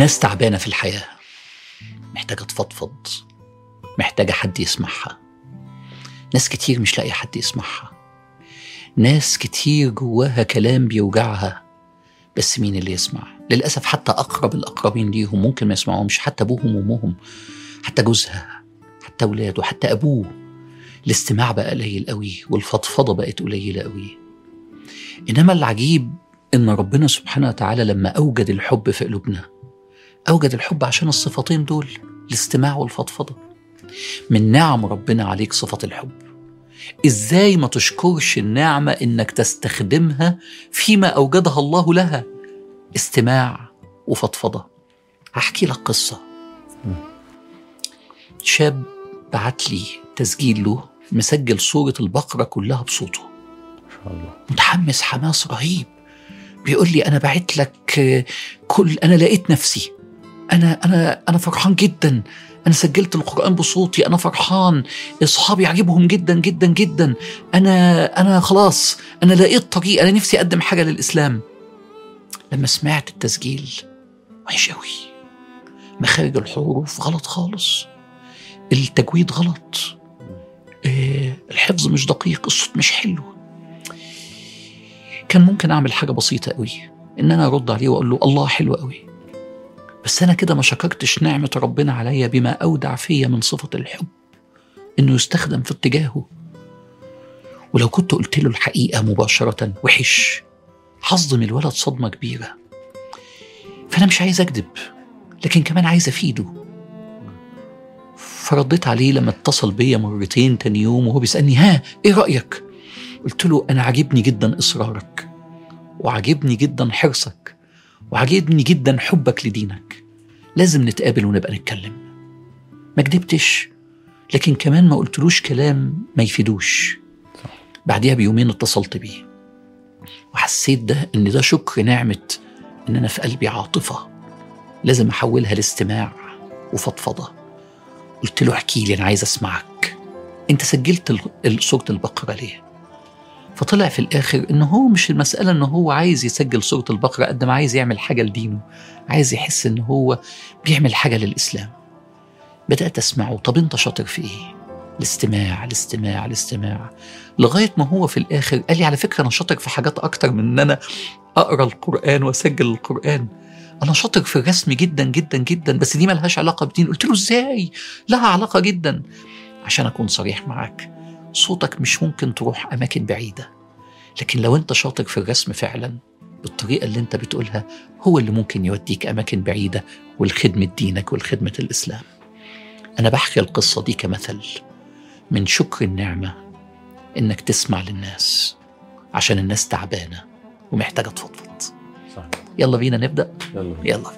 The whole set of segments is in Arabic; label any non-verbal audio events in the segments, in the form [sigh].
ناس تعبانة في الحياة. محتاجة تفضفض. محتاجة حد يسمعها. ناس كتير مش لاقي حد يسمعها. ناس كتير جواها كلام بيوجعها. بس مين اللي يسمع؟ للأسف حتى أقرب الأقربين ليهم ممكن ما يسمعوهمش حتى أبوهم وأمهم. حتى جوزها. حتى أولاده. حتى أبوه. الاستماع بقى قليل قوي. والفضفضة بقت قليلة قوي. إنما العجيب إن ربنا سبحانه وتعالى لما أوجد الحب في قلوبنا أوجد الحب عشان الصفتين دول الاستماع والفضفضة. من نعم ربنا عليك صفة الحب. إزاي ما تشكرش النعمة إنك تستخدمها فيما أوجدها الله لها؟ استماع وفضفضة. هحكي لك قصة. شاب بعت لي تسجيل له مسجل صورة البقرة كلها بصوته. شاء الله متحمس حماس رهيب. بيقول لي أنا بعت لك كل أنا لقيت نفسي. أنا أنا أنا فرحان جدا. أنا سجلت القرآن بصوتي أنا فرحان. أصحابي عجبهم جدا جدا جدا. أنا أنا خلاص أنا لقيت طريق أنا نفسي أقدم حاجة للإسلام. لما سمعت التسجيل وحش قوي مخارج الحروف غلط خالص. التجويد غلط. آه، الحفظ مش دقيق الصوت مش حلو. كان ممكن أعمل حاجة بسيطة قوي إن أنا أرد عليه وأقول له الله حلو قوي بس أنا كده ما شكرتش نعمة ربنا عليا بما أودع فيا من صفة الحب إنه يستخدم في اتجاهه. ولو كنت قلت له الحقيقة مباشرة وحش هصدم الولد صدمة كبيرة. فأنا مش عايز أكذب لكن كمان عايز أفيده. فرديت عليه لما اتصل بيا مرتين تاني يوم وهو بيسألني ها إيه رأيك؟ قلت له أنا عاجبني جدا إصرارك وعاجبني جدا حرصك. وعاجبني جدا حبك لدينك. لازم نتقابل ونبقى نتكلم. ما كدبتش لكن كمان ما قلتلوش كلام ما يفيدوش. بعديها بيومين اتصلت بيه. وحسيت ده إن ده شكر نعمة إن أنا في قلبي عاطفة. لازم أحولها لاستماع وفضفضة. قلت له احكي لي أنا عايز أسمعك. أنت سجلت ال- ال- سورة البقرة ليه؟ فطلع في الآخر إن هو مش المسألة إن هو عايز يسجل سوره البقرة قد ما عايز يعمل حاجة لدينه. عايز يحس إن هو بيعمل حاجة للإسلام. بدأت أسمعه. طب أنت شاطر في إيه؟ الاستماع الاستماع الاستماع. لغاية ما هو في الآخر قال لي على فكرة أنا شاطر في حاجات أكتر من إن أنا أقرأ القرآن وأسجل القرآن. أنا شاطر في الرسم جدا جدا جدا بس دي ملهاش علاقة بدين قلت له إزاي؟ لها علاقة جدا. عشان أكون صريح معاك. صوتك مش ممكن تروح أماكن بعيدة لكن لو أنت شاطر في الرسم فعلا بالطريقة اللي أنت بتقولها هو اللي ممكن يوديك أماكن بعيدة والخدمة دينك والخدمة الإسلام. أنا بحكي القصة دي كمثل من شكر النعمة إنك تسمع للناس عشان الناس تعبانة ومحتاجة تفضفض. يلا بينا نبدأ؟ يلا يلا.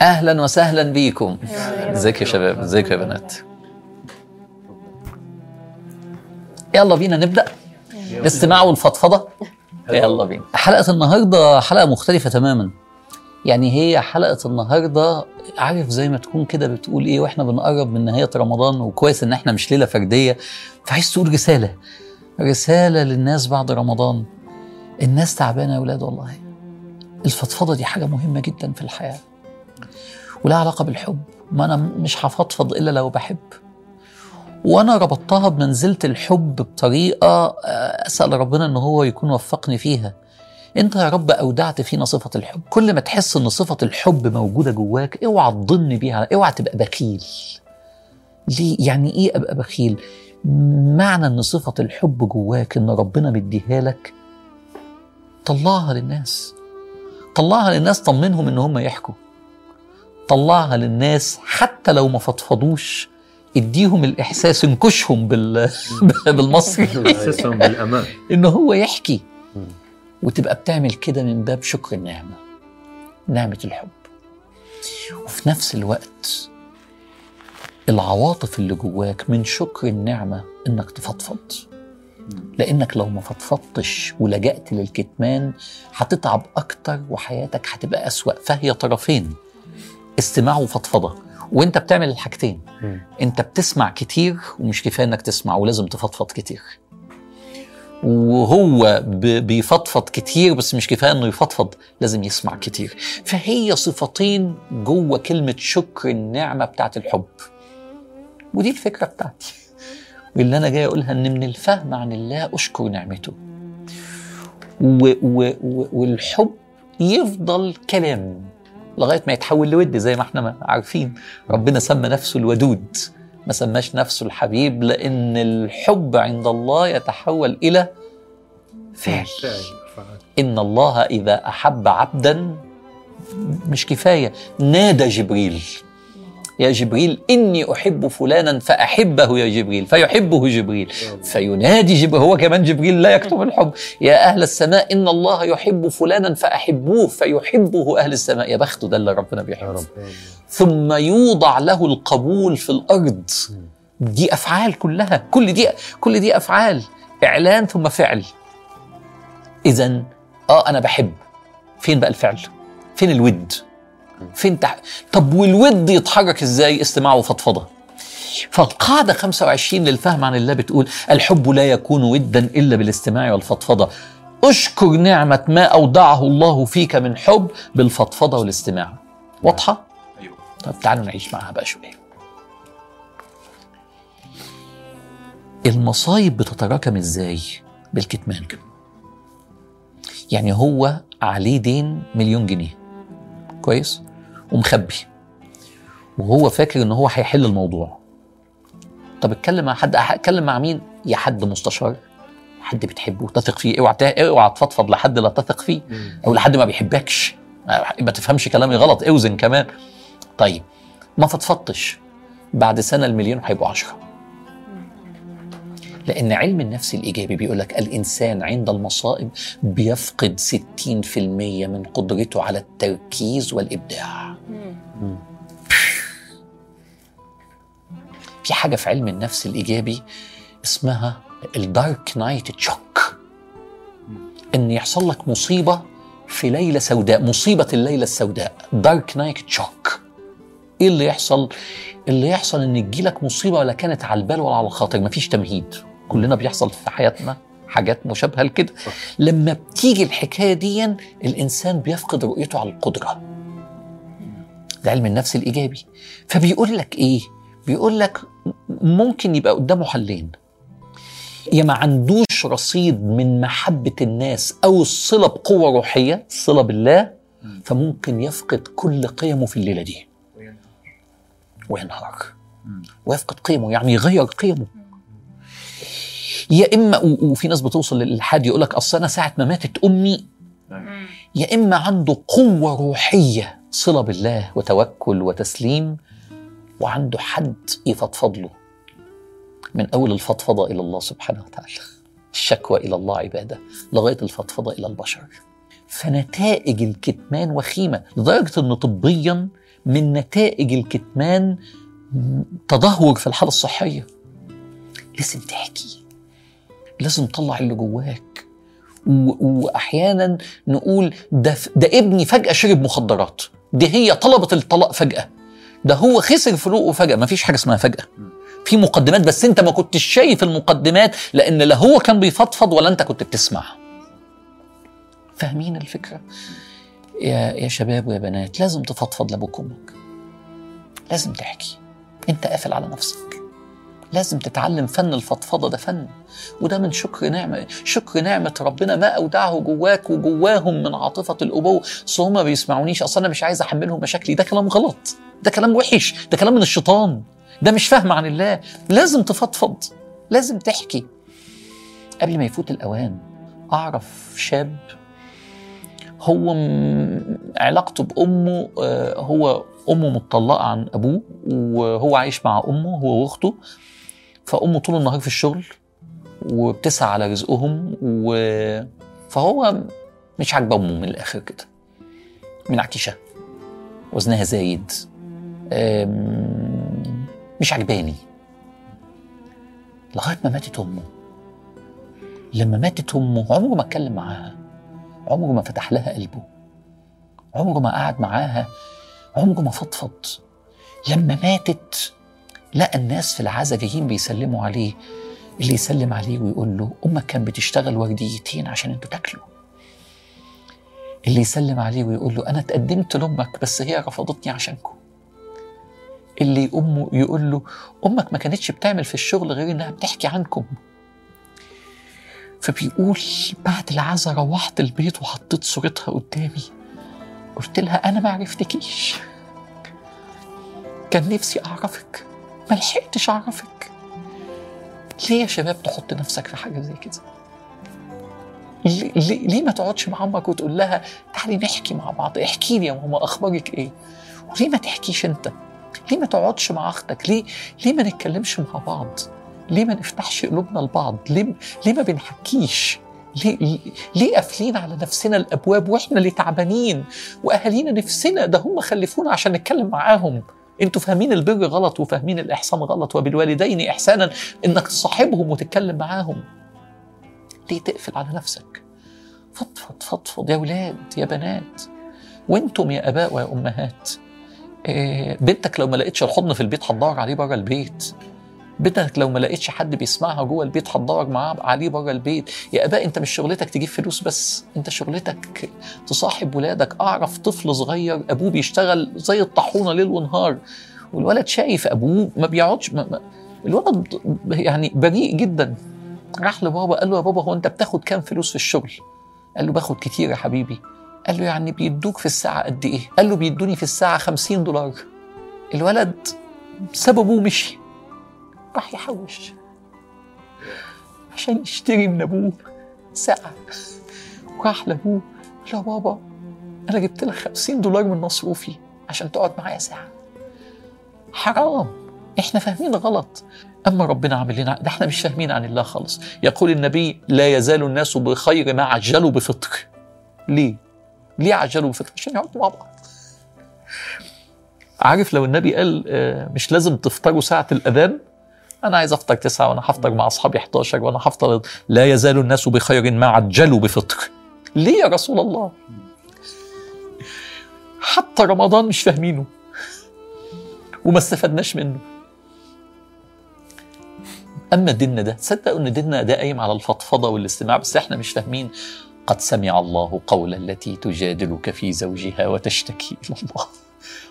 أهلا وسهلا بيكم. ازيك يا شباب؟ ازيك يا بنات؟ يلا بينا نبدأ. الاستماع والفضفضة. يلا. بينا. حلقة النهارده حلقة مختلفة تماما. يعني هي حلقة النهارده عارف زي ما تكون كده بتقول إيه وإحنا بنقرب من نهاية رمضان وكويس إن إحنا مش ليلة فردية. فعايز تقول رسالة. رسالة للناس بعد رمضان. الناس تعبانة يا أولاد والله. الفضفضة دي حاجة مهمة جدا في الحياة. ولها علاقة بالحب. ما أنا مش هفضفض إلا لو بحب. وأنا ربطتها بمنزلة الحب بطريقة آه، أسأل ربنا إن هو يكون وفقني فيها. أنت يا رب أودعت فينا صفه الحب. كل ما تحس إن صفة الحب موجودة جواك اوعى تضن بيها اوعى تبقى بخيل. ليه؟ يعني إيه أبقى بخيل؟ معنى إن صفة الحب جواك إن ربنا مديها لك؟ طلعها للناس. طلعها للناس طمنهم إن هم يحكوا. طلعها للناس حتى لو ما فضفضوش. اديهم الاحساس انكشهم بال... [laughs] بالمصري. [laughs] احسسهم بالأمان. ان هو يحكي. وتبقى بتعمل كده من باب شكر النعمة نعمة الحب. وفي نفس الوقت العواطف اللي جواك من شكر النعمة إنك تفضفض. لإنك لو ما فضفضتش ولجأت للكتمان هتتعب أكتر وحياتك هتبقى أسوأ. فهي طرفين استماع وفضفضة. وانت بتعمل الحاجتين. مم. انت بتسمع كتير ومش كفاية انك تسمع ولازم تفضفض كتير. وهو بيفضفض كتير بس مش كفاية انه يفضفض لازم يسمع كتير. فهي صفتين جوه كلمة شكر النعمة بتاعت الحب. ودي الفكرة بتاعتي. واللي أنا جاي أقولها إن من الفهم عن الله أشكر نعمته. و و و والحب يفضل كلام. لغاية ما يتحول لود زي ما إحنا عارفين. ربنا سمى نفسه الودود ما سماش نفسه الحبيب لأن الحب عند الله يتحول إلى فعل. إن الله إذا أحب عبدا مش كفاية. نادى جبريل. يا جبريل إني أحب فلانا فأحبه يا جبريل فيحبه جبريل. فينادي جبريل هو كمان جبريل لا يكتب الحب. يا أهل السماء إن الله يحب فلانا فأحبوه فيحبه أهل السماء. يا بخته ده اللي ربنا بيحبه ثم يوضع له القبول في الأرض. دي أفعال كلها. كل دي كل دي أفعال. إعلان ثم فعل. اذا آه أنا بحب. فين بقى الفعل؟ فين الود؟ فين تح... طب والود يتحرك إزاي؟ استماع وفضفضة. فالقاعدة 25 للفهم عن الله بتقول الحب لا يكون ودا إلا بالاستماع والفضفضة. أشكر نعمة ما أودعه الله فيك من حب بالفضفضة والاستماع. واضحة؟ أيوه. طب تعالوا نعيش معاها بقى شوية. المصايب بتتراكم إزاي؟ بالكتمان. يعني هو عليه دين مليون جنيه. كويس؟ ومخبي. وهو فاكر إن هو هيحل الموضوع. طب اتكلم مع حد اتكلم مع مين؟ يا حد مستشار. حد بتحبه تثق فيه. اوعى اوعى تفضفض لحد لا تثق فيه أو لحد ما بيحبكش. ما تفهمش كلامي غلط اوزن كمان. طيب ما فضفضتش بعد سنة المليون هيبقوا عشرة. لأن علم النفس الإيجابي بيقول لك الإنسان عند المصائب بيفقد 60% من قدرته على التركيز والإبداع. في حاجة في علم النفس الإيجابي اسمها ال dark night shock إن يحصل لك مصيبة في ليلة سوداء مصيبة الليلة السوداء dark night shock إيه اللي يحصل؟ اللي يحصل إن تجيلك مصيبة ولا كانت على البال ولا على الخاطر مفيش تمهيد. كلنا بيحصل في حياتنا حاجات مشابهة لكده. لما بتيجي الحكاية دي الإنسان بيفقد رؤيته على القدرة. ده علم النفس الإيجابي. فبيقول لك إيه؟ بيقول لك ممكن يبقى قدامه حلين. يا ما عندوش رصيد من محبة الناس أو الصله بقوة روحية الصله بالله فممكن يفقد كل قيمه في الليلة دي. وينهار. ويفقد قيمه يعني يغير قيمه. يا إما وفي ناس بتوصل للحد يقول لك أصل أنا ساعة ما ماتت أمي. يا إما عنده قوة روحية صلة بالله وتوكل وتسليم وعنده حد يفضفض له. من أول الفضفضة إلى الله سبحانه وتعالى. الشكوى إلى الله عبادة. لغاية الفضفضة إلى البشر. فنتائج الكتمان وخيمة. لدرجة ان طبيا من نتائج الكتمان تدهور في الحالة الصحية. لازم تحكي. لازم تطلع اللي جواك. واحيانا نقول ده ده ابني فجأة شرب مخدرات. دي هي طلبت الطلاق فجأة. ده هو خسر فلوقه فجأة. ما فيش حاجة اسمها فجأة. في مقدمات بس انت ما كنتش شايف المقدمات لأن لا هو كان بيفضفض ولا انت كنت بتسمع. فاهمين الفكرة؟ يا يا شباب ويا بنات لازم تفضفض لأبوك وأمك. لازم تحكي. انت قافل على نفسك. لازم تتعلم فن الفضفضة ده فن وده من شكر نعمة شكر نعمة ربنا ما أودعه جواك وجواهم من عاطفة الأبوة. أصل هم ما بيسمعونيش أصل أنا مش عايز أحملهم مشاكلي. ده كلام غلط ده كلام وحش ده كلام من الشيطان ده مش فهم عن الله. لازم تفضفض لازم تحكي. قبل ما يفوت الأوان أعرف شاب هو علاقته بأمه آه، هو أمه مطلقه عن أبوه وهو عايش مع أمه هو وأخته. فأمه طول النهار في الشغل وبتسعى على رزقهم و... فهو مش عاجبه أمه من الآخر كده. منعكشه وزنها زايد. مش عجباني. لغاية ما ماتت أمه. لما ماتت أمه عمره ما اتكلم معاها. عمره ما فتح لها قلبه. عمره ما قعد معاها. عمره ما فضفض. لما ماتت لقى الناس في العزا جايين بيسلموا عليه اللي يسلم عليه ويقول له أمك كان بتشتغل ورديتين عشان أنتوا تاكلوا. اللي يسلم عليه ويقول له أنا اتقدمت لأمك بس هي رفضتني عشانكم. اللي أمه يقول له أمك ما كانتش بتعمل في الشغل غير إنها بتحكي عنكم. فبيقول بعد العزا روحت البيت وحطيت صورتها قدامي. قلت لها أنا ما عرفتكيش. كان نفسي أعرفك. ما لحقتش أعرفك. ليه يا شباب تحط نفسك في حاجة زي كده؟ ليه, ليه, ما تقعدش مع أمك وتقول لها تعالي نحكي مع بعض؟ احكي لي يا ماما أخبارك إيه؟ وليه ما تحكيش أنت؟ ليه ما تقعدش مع أختك؟ ليه ليه ما نتكلمش مع بعض؟ ليه ما نفتحش قلوبنا لبعض؟ ليه ليه ما بنحكيش؟ ليه ليه قافلين على نفسنا الأبواب وإحنا اللي تعبانين؟ وأهالينا نفسنا ده هم خلفونا عشان نتكلم معاهم. أنتوا فاهمين البر غلط وفاهمين الاحسان غلط وبالوالدين إحسانا إنك تصاحبهم وتتكلم معاهم. ليه تقفل على نفسك؟ فضفض فضفض يا ولاد يا بنات. وأنتم يا أباء ويا امهات إيه بنتك لو ما لقيتش الحضن في البيت هتدور عليه بره البيت. بنتك لو ما لقيتش حد بيسمعها جوه البيت هتدور معاه عليه بره البيت. يا أباء أنت مش شغلتك تجيب فلوس بس أنت شغلتك تصاحب ولادك. أعرف طفل صغير أبوه بيشتغل زي الطاحونة ليل ونهار والولد شايف أبوه ما بيقعدش ما ما الولد يعني بريء جدا. راح لبابا قال له يا بابا هو أنت بتاخد كام فلوس في الشغل؟ قال له باخد كتير يا حبيبي. قال له يعني بيدوك في الساعة قد إيه؟ قال له بيدوني في الساعة خمسين دولار. الولد ساب أبوه مشي. راح يحوش. عشان يشتري من أبوه ساعة. وراح لأبوه قال له بابا أنا جبت لك خمسين دولار من مصروفي عشان تقعد معايا ساعة. حرام. إحنا فاهمين غلط. أما ربنا عامل لنا ده إحنا مش فاهمين عن الله خالص. يقول النبي لا يزال الناس بخير ما عجلوا بفطر. ليه؟ ليه عجلوا بفطر؟ عشان يقعدوا مع بعض. عارف لو النبي قال آه، مش لازم تفطروا ساعة الأذان؟ أنا عايز أفطر تسعة وأنا هفطر مع أصحابي 11 وأنا هفطر لا يزال الناس بخير ما عجلوا بفطر ليه يا رسول الله؟ حتى رمضان مش فاهمينه. وما استفدناش منه. أما ديننا ده تصدقوا إن ديننا ده قايم على الفضفضة والاستماع؟ بس إحنا مش فاهمين. قد سمع الله قول التي تجادلك في زوجها وتشتكي إلى الله.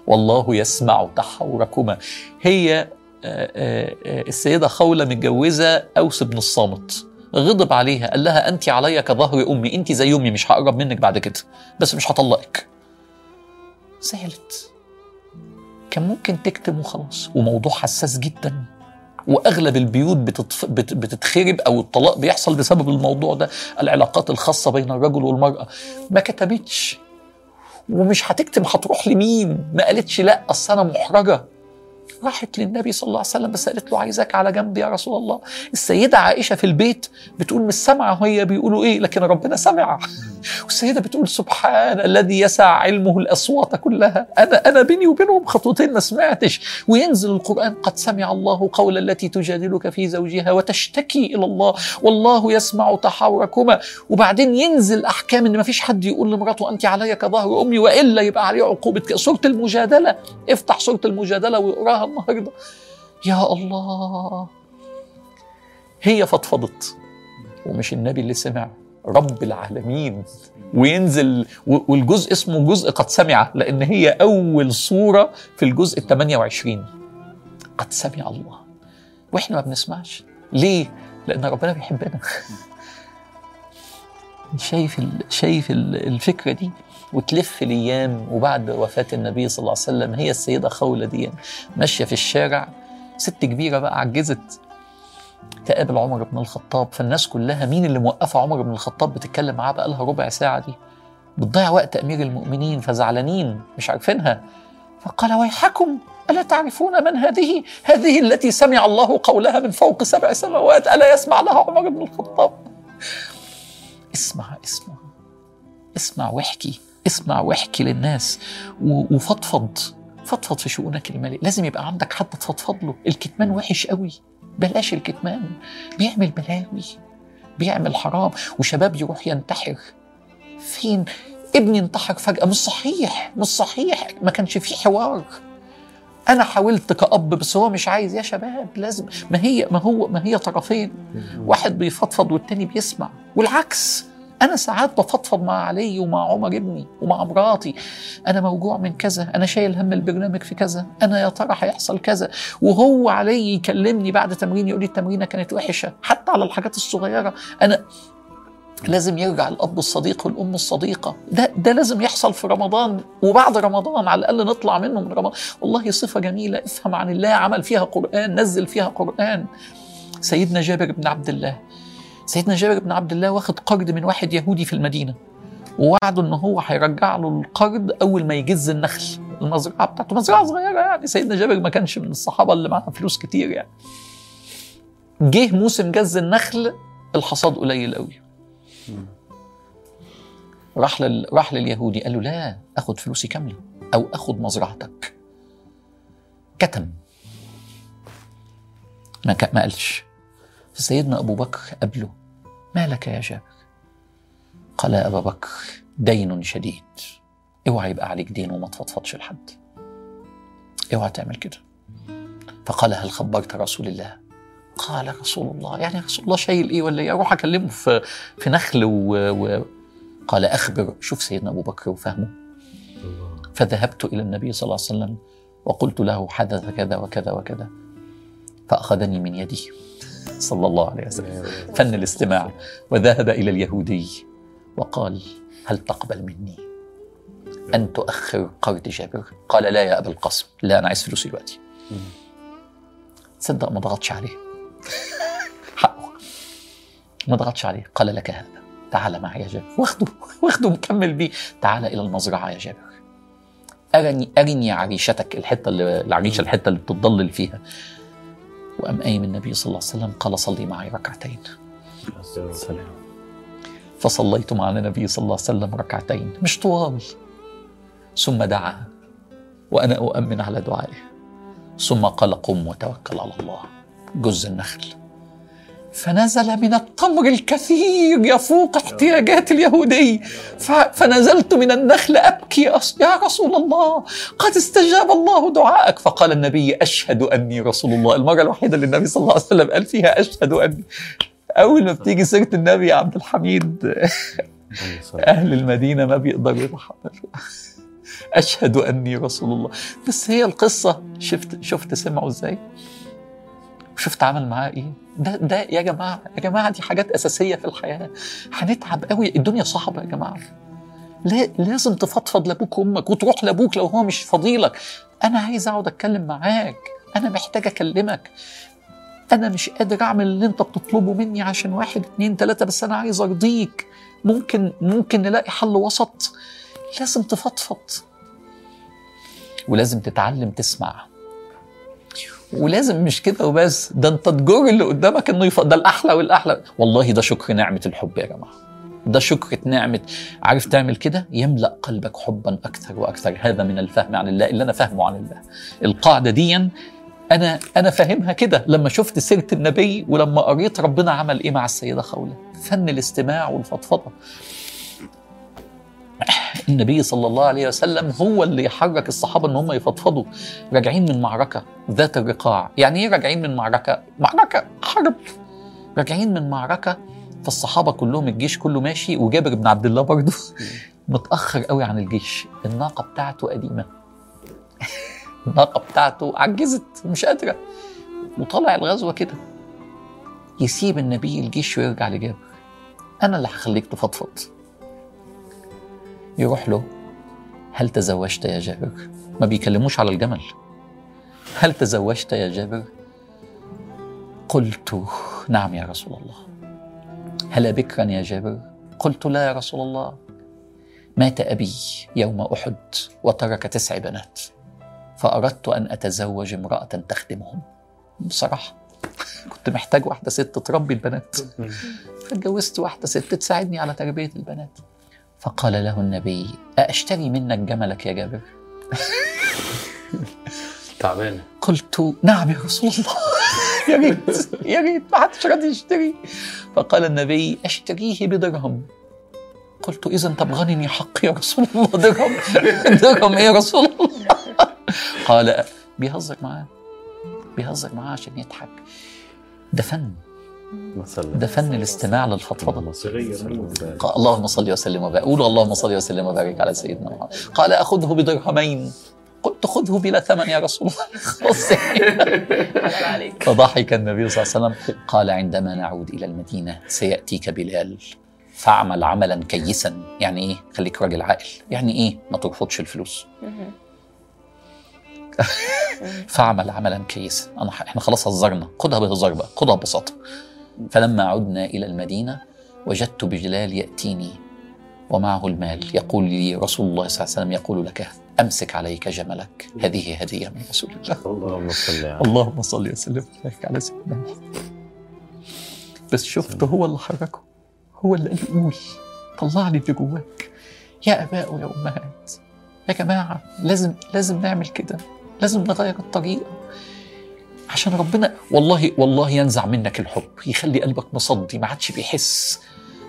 والله يسمع تحاوركما هي آه، آه، آه، السيدة خولة متجوزة أوس بن الصامت. غضب عليها قال لها انت عليا كظهر أمي انت زي أمي مش هقرب منك بعد كده بس مش هطلقك. زعلت كان ممكن تكتم وخلاص. وموضوع حساس جدا. وأغلب البيوت بتتف... بت... بتتخرب أو الطلاق بيحصل بسبب الموضوع ده. العلاقات الخاصة بين الرجل والمرأة. ما كتبتش. ومش هتكتب هتروح لمين؟ ما قالتش لا أصل أنا محرجة. راحت للنبي صلى الله عليه وسلم بس قالت له عايزاك على جنب يا رسول الله. السيدة عائشة في البيت بتقول مش سامعة هي بيقولوا إيه؟ لكن ربنا سمع والسيدة بتقول سبحان الذي يسع علمه الأصوات كلها. أنا أنا بيني وبينهم خطوتين ما سمعتش. وينزل القرآن قد سمع الله قول التي تجادلك في زوجها وتشتكي إلى الله. والله يسمع تحاوركما. وبعدين ينزل أحكام إن ما فيش حد يقول لمراته أنت علي كظهر أمي وإلا يبقى عليه عقوبة سورة المجادلة. افتح سورة المجادلة واقراها النهاردة. يا الله. هي فضفضت. ومش النبي اللي سمع. رب العالمين. وينزل والجزء اسمه جزء قد سمع لأن هي أول صورة في الجزء ال 28 قد سمع الله. وإحنا ما بنسمعش. ليه؟ لأن ربنا بيحبنا. [laughs] شايف. شايف ال- الفكرة دي؟ وتلف الأيام وبعد وفاة النبي صلى الله عليه وسلم هي السيدة خولة دي ماشية في الشارع ست كبيرة بقى عجزت تقابل عمر بن الخطاب فالناس كلها مين اللي موقفة عمر بن الخطاب بتتكلم معاه بقى لها ربع ساعة دي؟ بتضيع وقت أمير المؤمنين فزعلانين مش عارفينها. فقال ويحكم ألا تعرفون من هذه؟ هذه التي سمع الله قولها من فوق سبع سماوات ألا يسمع لها عمر بن الخطاب؟ اسمع اسمع اسمع واحكي اسمع واحكي للناس وفضفض فضفض في شؤونك المالية لازم يبقى عندك حد تفضفض له. الكتمان وحش قوي. بلاش الكتمان. بيعمل بلاوي بيعمل حرام وشباب يروح ينتحر. فين؟ ابني انتحر فجأة. مش صحيح مش صحيح. ما كانش فيه حوار. أنا حاولت كأب بس هو مش عايز. يا شباب لازم. ما هي ما هو ما هي طرفين. واحد بيفضفض والتاني بيسمع. والعكس. أنا ساعات بفضفض مع علي ومع عمر ابني ومع مراتي. أنا موجوع من كذا أنا شايل هم البرنامج في كذا أنا يا ترى هيحصل كذا؟ وهو علي يكلمني بعد تمرين يقول لي التمرينة كانت وحشة حتى على الحاجات الصغيرة. أنا لازم يرجع الأب الصديق والأم الصديقة. ده ده لازم يحصل في رمضان وبعد رمضان على الأقل نطلع منه من رمضان. والله صفة جميلة افهم عن الله عمل فيها قرآن نزل فيها قرآن. سيدنا جابر بن عبد الله سيدنا جابر بن عبد الله واخد قرض من واحد يهودي في المدينة. ووعده إن هو هيرجع له القرض أول ما يجز النخل المزرعة بتاعته. مزرعة صغيرة يعني. سيدنا جابر ما كانش من الصحابة اللي معاها فلوس كتير يعني. جه موسم جز النخل الحصاد قليل قوي راح لل... راح لليهودي قال له لا آخد فلوسي كاملة أو آخد مزرعتك. كتم. ما. ما قالش. فسيدنا أبو بكر قابله. ما لك يا جابر قال يا أبا بكر دين شديد. اوعى يبقى عليك دين وما تفضفضش لحد. اوعى تعمل كده. فقال هل خبرت رسول الله؟ قال رسول الله. يعني رسول الله شايل إيه ولا إيه؟ أروح أكلمه في في نخل و... و... قال أخبر. شوف سيدنا أبو بكر وفهمه. فذهبت إلى النبي صلى الله عليه وسلم وقلت له حدث كذا وكذا وكذا. فأخذني من يدي صلى الله عليه وسلم. فن الاستماع. وذهب إلى اليهودي وقال هل تقبل مني أن تؤخر قرض جابر؟ قال لا يا أبا القاسم لا أنا عايز فلوسي دلوقتي. تصدق ما ضغطش عليه؟ [laughs] حقه. ما ضغطش عليه. قال لك هذا. تعال معي يا جابر. واخده. واخده مكمل بيه. تعال إلى المزرعة يا جابر. ارني أرني عريشتك الحتة اللي العريشة الحتة اللي بتضلل فيها. وقام قايم النبي صلى الله عليه وسلم قال صلي معي ركعتين. فصليت مع النبي صلى الله عليه وسلم ركعتين مش طوال. ثم دعا وأنا أؤمن على دعائه. ثم قال قم وتوكل على الله. جز النخل. فنزل من التمر الكثير يفوق احتياجات اليهودي. فنزلت من النخل أبكي. أص- يا رسول الله قد استجاب الله دعائك فقال النبي أشهد أني رسول الله. المرة الوحيدة اللي النبي صلى الله عليه وسلم قال فيها أشهد أني. أول ما بتيجي سيرة النبي يا عبد الحميد [laughs] أهل المدينة ما بيقدروا يتحملوا أشهد أني رسول الله. بس هي القصة شفت شفت سمعوا إزاي؟ شفت عمل معاه إيه؟ ده ده يا جماعة يا جماعة دي حاجات أساسية في الحياة. هنتعب قوي الدنيا صعبة يا جماعة. لا لازم تفضفض لأبوك وأمك وتروح لأبوك لو هو مش فضيلك. أنا عايز أقعد أتكلم معاك. أنا محتاج أكلمك. أنا مش قادر أعمل اللي أنت بتطلبه مني عشان واحد اتنين تلاتة بس أنا عايز أرضيك. ممكن ممكن نلاقي حل وسط. لازم تفضفض. ولازم تتعلم تسمع. ولازم مش كده وبس. ده انت تجر اللي قدامك انه يف... ده الأحلى والأحلى. والله ده شكر نعمة الحب يا جماعة. ده شكر نعمة عارف تعمل كده؟ يملأ قلبك حبا أكثر وأكثر. هذا من الفهم عن الله اللي أنا فاهمه عن الله. القاعدة دي أنا أنا فاهمها كده. لما شفت سيرة النبي ولما قريت ربنا عمل إيه مع السيدة خولة؟ فن الاستماع والفضفضة. النبي صلى الله عليه وسلم هو اللي يحرك الصحابة إن هم يفضفضوا. راجعين من معركة ذات الرقاع. يعني إيه راجعين من معركة؟ معركة حرب. راجعين من معركة فالصحابة كلهم الجيش كله ماشي وجابر بن عبد الله برضه متأخر قوي عن الجيش. الناقة بتاعته قديمة. الناقة بتاعته عجزت مش قادرة. وطالع الغزوة كده. يسيب النبي الجيش ويرجع لجابر. أنا اللي هخليك تفضفض. يروح له. هل تزوجت يا جابر؟ ما بيكلموش على الجمل. هل تزوجت يا جابر؟ قلت نعم يا رسول الله. هل بكرا يا جابر؟ قلت لا يا رسول الله. مات أبي يوم أحد وترك تسع بنات فأردت أن أتزوج امرأة تخدمهم. بصراحة [laughs] كنت محتاج واحدة ست تربي البنات. [laughs] فاتجوزت واحدة ست تساعدني على تربية البنات. فقال له النبي أأشتري منك جملك يا جابر؟ [laughs] تعبانة. قلت نعم يا رسول الله [laughs] يا ريت يا ريت ما حدش راضي يشتري. فقال النبي أشتريه بدرهم. قلت إذا تبغنني حق يا رسول الله [laughs] درهم درهم إيه يا رسول الله. قال بيهزر معاه بيهزر معاه عشان يضحك. ده فن ده فن الاستماع للفضفضة. اللهم قال اللهم صل وسلم وبارك. قولوا اللهم صل وسلم وبارك على سيدنا محمد. قال أخذه بدرهمين. قلت خذه بلا ثمن يا رسول الله. [laughs] خلاص. [laughs] فضحك النبي صلى الله عليه وسلم. قال عندما نعود إلى المدينة سيأتيك بلال. فاعمل عملا كيسا. يعني إيه؟ خليك راجل عاقل. يعني إيه؟ ما ترفضش الفلوس. [laughs] فاعمل عملا كيسا. أنا إحنا خلاص هزرنا. خدها بهزار بقى. خدها ببساطة. فلما عدنا إلى المدينة وجدت بجلال يأتيني ومعه المال. يقول لي رسول الله صلى الله عليه وسلم يقول لك أمسك عليك جملك. هذه هدية من رسول الله. اللهم صل على اللهم صل وسلم. على سيدنا محمد. بس شفت هو اللي حركه. هو اللي قال قول. طلعني اللي جواك. يا أباء ويا أمهات. يا جماعة لازم لازم نعمل كده. لازم نغير الطريقة. عشان ربنا والله والله ينزع منك الحب يخلي قلبك مصدي ما عادش بيحس.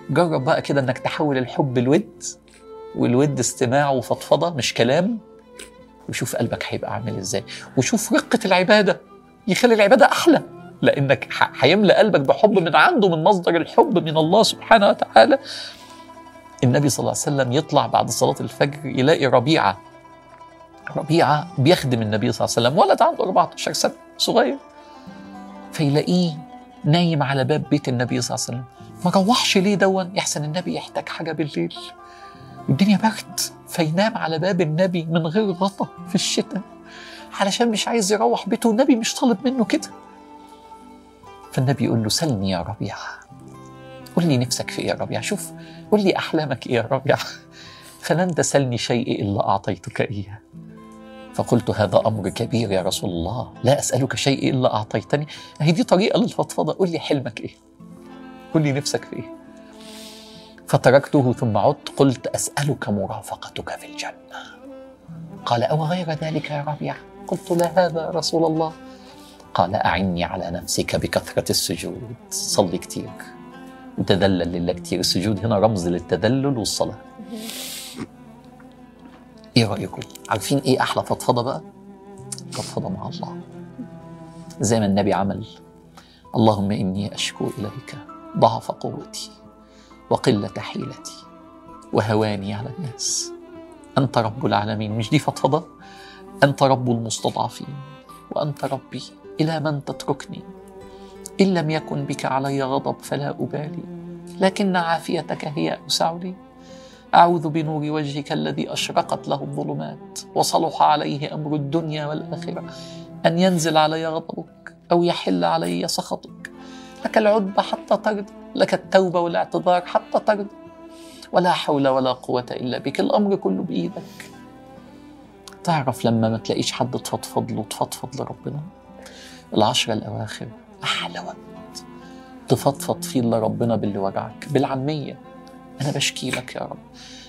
جرب بقى كده إنك تحول الحب لود والود استماع وفضفضة مش كلام. وشوف قلبك هيبقى عامل إزاي. وشوف رقة العبادة يخلي العبادة أحلى. لأنك هيملى قلبك بحب من عنده من مصدر الحب من الله سبحانه وتعالى. النبي صلى الله عليه وسلم يطلع بعد صلاة الفجر يلاقي ربيعة. ربيعة بيخدم النبي صلى الله عليه وسلم ولد عنده 14 سنة. صغير. فيلاقيه نايم على باب بيت النبي صلى الله عليه وسلم. ما روحش ليه دون يحسن النبي يحتاج حاجة بالليل. والدنيا برد فينام على باب النبي من غير غطا في الشتاء. علشان مش عايز يروح بيته. والنبي مش طالب منه كده. فالنبي يقول له سلني يا ربيع قول لي نفسك في إيه يا ربيع شوف قول لي أحلامك إيه يا ربيع [laughs] فلن تسلني شيء إلا أعطيتك إياه. فقلت هذا أمر كبير يا رسول الله. لا أسألك شيء إلا أعطيتني. هي دي طريقة للفضفضة. قول لي حلمك إيه؟ قول لي نفسك في إيه؟ فتركته ثم عدت. قلت أسألك مرافقتك في الجنة. قال أو غير ذلك يا ربيع؟ قلت لا هذا يا رسول الله. قال أعني على نفسك بكثرة السجود. صلي كتير. وتذلل لله كتير. السجود هنا رمز للتذلل والصلاة. إيه رأيكم؟ عارفين إيه أحلى فضفضة بقى؟ فضفضة مع الله. زي ما النبي عمل اللهم إني أشكو إليك ضعف قوتي وقلة حيلتي وهواني على الناس. أنت رب العالمين. مش دي فضفضة؟ أنت رب المستضعفين وأنت ربي إلى من تتركني. إن لم يكن بك علي غضب فلا أبالي لكن عافيتك هي اوسع لي أعوذ بنور وجهك الذي أشرقت له الظلمات وصلح عليه أمر الدنيا والآخرة. أن ينزل علي غضبك أو يحل علي سخطك. لك العتبى حتى ترضى لك التوبة والاعتذار حتى ترضى. ولا حول ولا قوة إلا بك الأمر كله بإيدك. تعرف لما ما تلاقيش حد تفضفض له تفضفض لربنا العشرة الأواخر أحلى وقت. تفضفض فيه لربنا باللي وجعك بالعامية. أنا بشكي لك يا رب.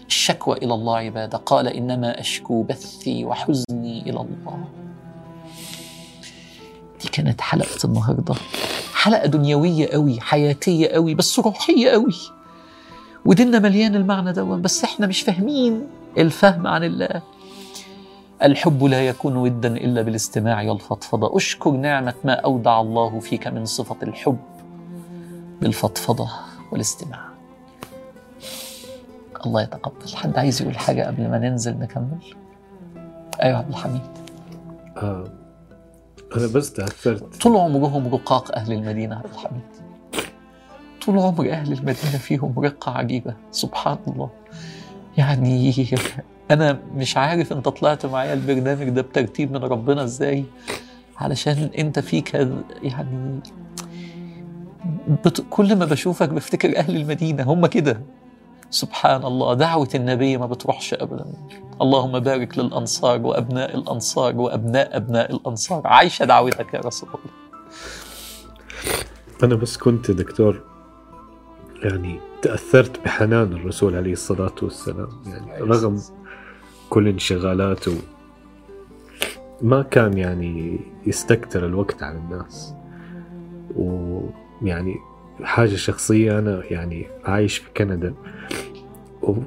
الشكوى إلى الله عبادة قال إنما أشكو بثي وحزني إلى الله. دي كانت حلقة النهاردة. حلقة دنيوية قوي حياتية قوي بس روحية قوي. وديننا مليان المعنى ده بس إحنا مش فاهمين الفهم عن الله. الحب لا يكون ودا إلا بالاستماع والفضفضة. أشكر نعمة ما أودع الله فيك من صفة الحب بالفضفضة والاستماع. الله يتقبل. حد عايز يقول حاجة قبل ما ننزل نكمل؟ أيوة عبد الحميد. آه. أنا بس تأثرت. طول عمرهم رقاق أهل المدينة عبد الحميد. طول عمر أهل المدينة فيهم رقة عجيبة سبحان الله. يعني أنا مش عارف أنت طلعت معايا البرنامج ده بترتيب من ربنا إزاي؟ علشان أنت فيك يعني بت... كل ما بشوفك بفتكر أهل المدينة هم كده. سبحان الله دعوة النبي ما بتروحش أبدا. اللهم بارك للأنصار وأبناء الأنصار وأبناء أبناء الأنصار. عايشة دعوتك يا رسول الله. أنا بس كنت دكتور يعني تأثرت بحنان الرسول عليه الصلاة والسلام. يعني رغم كل انشغالاته ما كان يعني يستكتر الوقت على الناس. ويعني حاجة شخصية أنا يعني عايش في كندا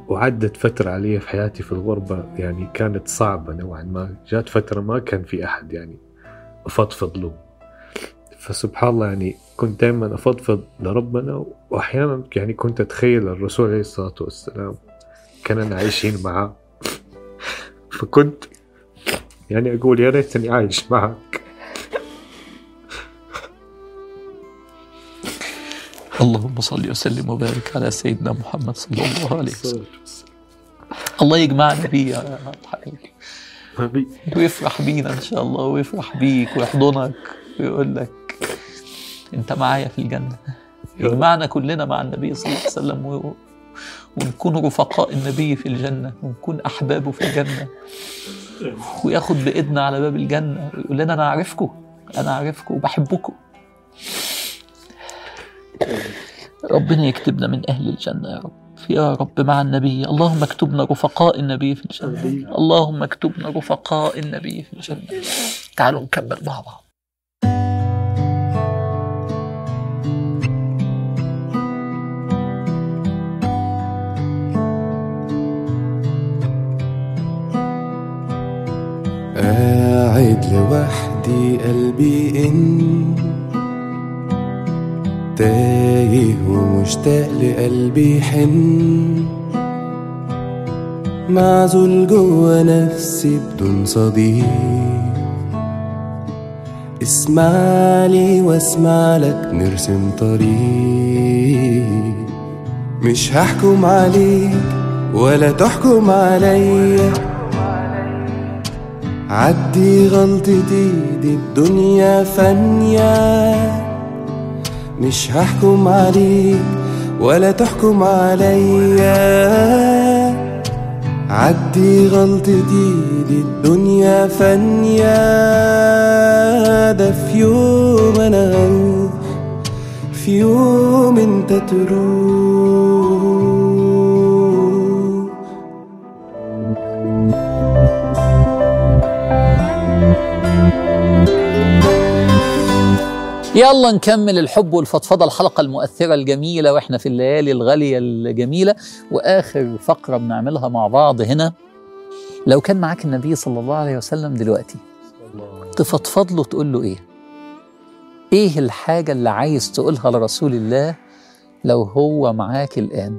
وعدت فترة علي في حياتي في الغربة يعني كانت صعبة نوعا ما. جات فترة ما كان في أحد يعني أفضفض له. فسبحان الله يعني كنت دائما أفضفض لربنا وأحيانا يعني كنت أتخيل الرسول عليه الصلاة والسلام كاننا عايشين معاه فكنت يعني أقول يا ريتني عايش معك. اللهم صل وسلم وبارك على سيدنا محمد صلى الله عليه وسلم. الله يجمعنا بيه يا حبيبي. ويفرح بينا إن شاء الله ويفرح بيك ويحضنك ويقول لك أنت معايا في الجنة. يجمعنا كلنا مع النبي صلى الله عليه وسلم و... ونكون رفقاء النبي في الجنة ونكون احبابه في الجنة. وياخد بإيدنا على باب الجنة ويقول لنا أنا عارفكم أنا عارفكم وبحبكم. ربنا يكتبنا من أهل الجنة يا رب. يا رب مع النبي. اللهم اكتبنا رفقاء النبي في الجنة. اللهم اكتبنا رفقاء النبي في الجنة. تعالوا نكمل مع بعض. قاعد لوحدي قلبي إن تايه ومشتاق لقلبي حن معزول جوا نفسي بدون صديق. اسمع لي واسمع لك نرسم طريق. مش هحكم عليك ولا تحكم عليا. عدي غلطتي دي الدنيا فانية مش هحكم عليك ولا تحكم عليا. عدي غلطتي دي الدنيا فانية ده في يوم أنا في يوم أنت تروح. يلا نكمل الحب والفضفضة الحلقة المؤثرة الجميلة وإحنا في الليالي الغالية الجميلة. وآخر فقرة بنعملها مع بعض هنا. لو كان معاك النبي صلى الله عليه وسلم دلوقتي تفضفض له تقول له إيه؟ إيه الحاجة اللي عايز تقولها لرسول الله لو هو معاك الآن؟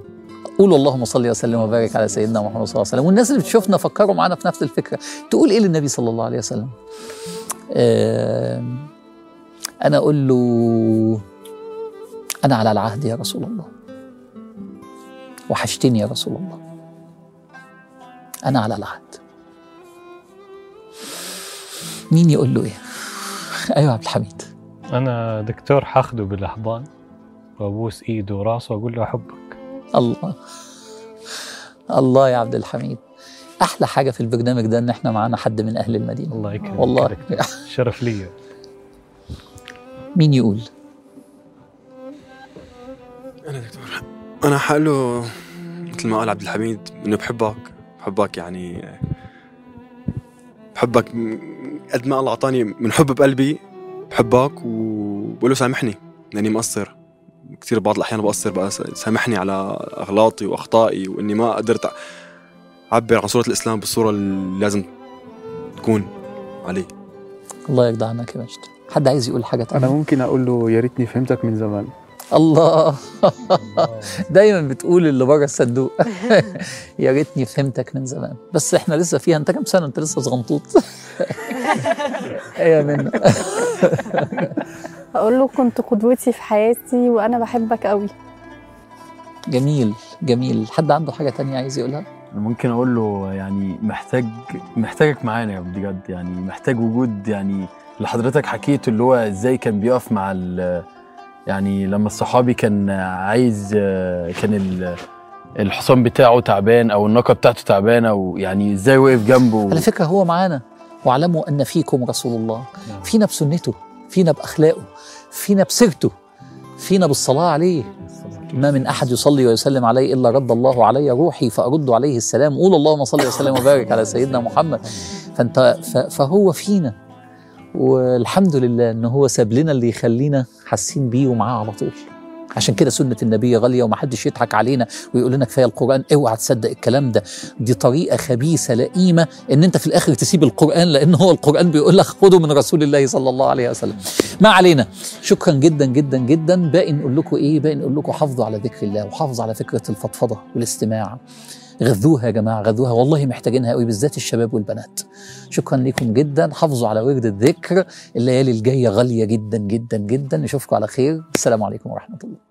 قولوا اللهم صل وسلم وبارك على سيدنا محمد صلى الله عليه وسلم. والناس اللي بتشوفنا فكروا معانا في نفس الفكرة. تقول إيه للنبي صلى الله عليه وسلم؟ آم، أنا أقول له أنا على العهد يا رسول الله. وحشتني يا رسول الله. أنا على العهد. مين يقول له إيه؟ [laughs] أيوه عبد الحميد. أنا دكتور حاخده بالأحضان وأبوس إيده وراسه وأقول له أحبك. الله. الله يا عبد الحميد. أحلى حاجة في البرنامج ده إن إحنا معانا حد من أهل المدينة. الله يكرمك. والله. شرف لي مين يقول؟ أنا دكتور. أنا حقله مثل ما قال عبد الحميد إنه بحبك بحبك يعني بحبك قد ما الله أعطاني من حب بقلبي بحبك وبقول له سامحني لأني مقصر. كثير بعض الأحيان بقصر بقى سامحني على أغلاطي وأخطائي وإني ما قدرت أعبر عن صورة الإسلام بالصورة اللي لازم تكون عليه الله يرضى عنك يا مجد. حد عايز يقول حاجة أنا تانية ممكن أقول له يا ريتني فهمتك من زمان. الله. [laughs] دايما بتقول اللي بره الصندوق. [laughs] [laughs] يا ريتني فهمتك من زمان. بس إحنا لسه فيها. أنت كام سنة؟ أنت لسه صغنطوط. إيه منه. أقول له كنت قدوتي في حياتي وأنا بحبك قوي جميل جميل. حد عنده حاجة تانية عايز يقولها؟ ممكن أقول له يعني محتاج محتاجك معانا يا بجد. يعني محتاج وجود يعني اللي حضرتك حكيته اللي هو إزاي كان بيقف مع ال يعني لما الصحابي كان عايز كان ال- الحصان بتاعه تعبان أو الناقة بتاعته تعبانة ويعني إزاي وقف جنبه على فكرة هو معانا. واعلموا أن فيكم رسول الله. فينا بسنته فينا بأخلاقه فينا بسيرته فينا بالصلاة عليه. ما من أحد يصلي ويسلم عليه إلا رد الله علي روحي فأرد عليه السلام. قول اللهم صل وسلم وبارك على سيدنا محمد. فأنت فهو فينا. والحمد لله ان هو ساب لنا اللي يخلينا حاسين بيه ومعاه على طول. عشان كده سنة النبي غالية ومحدش يضحك علينا ويقول لنا كفاية القرآن. اوعى تصدق الكلام ده. دي طريقة خبيثة لئيمة إن أنت في الآخر تسيب القرآن لأن هو القرآن بيقول لك خده من رسول الله صلى الله عليه وسلم. ما علينا. شكرا جدا جدا جدا. باقي نقول لكم إيه؟ باقي نقول لكم حافظوا على ذكر الله وحافظوا على فكرة الفضفضة والاستماع. غذوها يا جماعة غذوها. والله محتاجينها قوي بالذات الشباب والبنات. شكرا لكم جدا. حافظوا على ورد الذكر. الليالي الجاية غالية جدا جدا جدا. نشوفكم على خير. السلام عليكم ورحمة الله.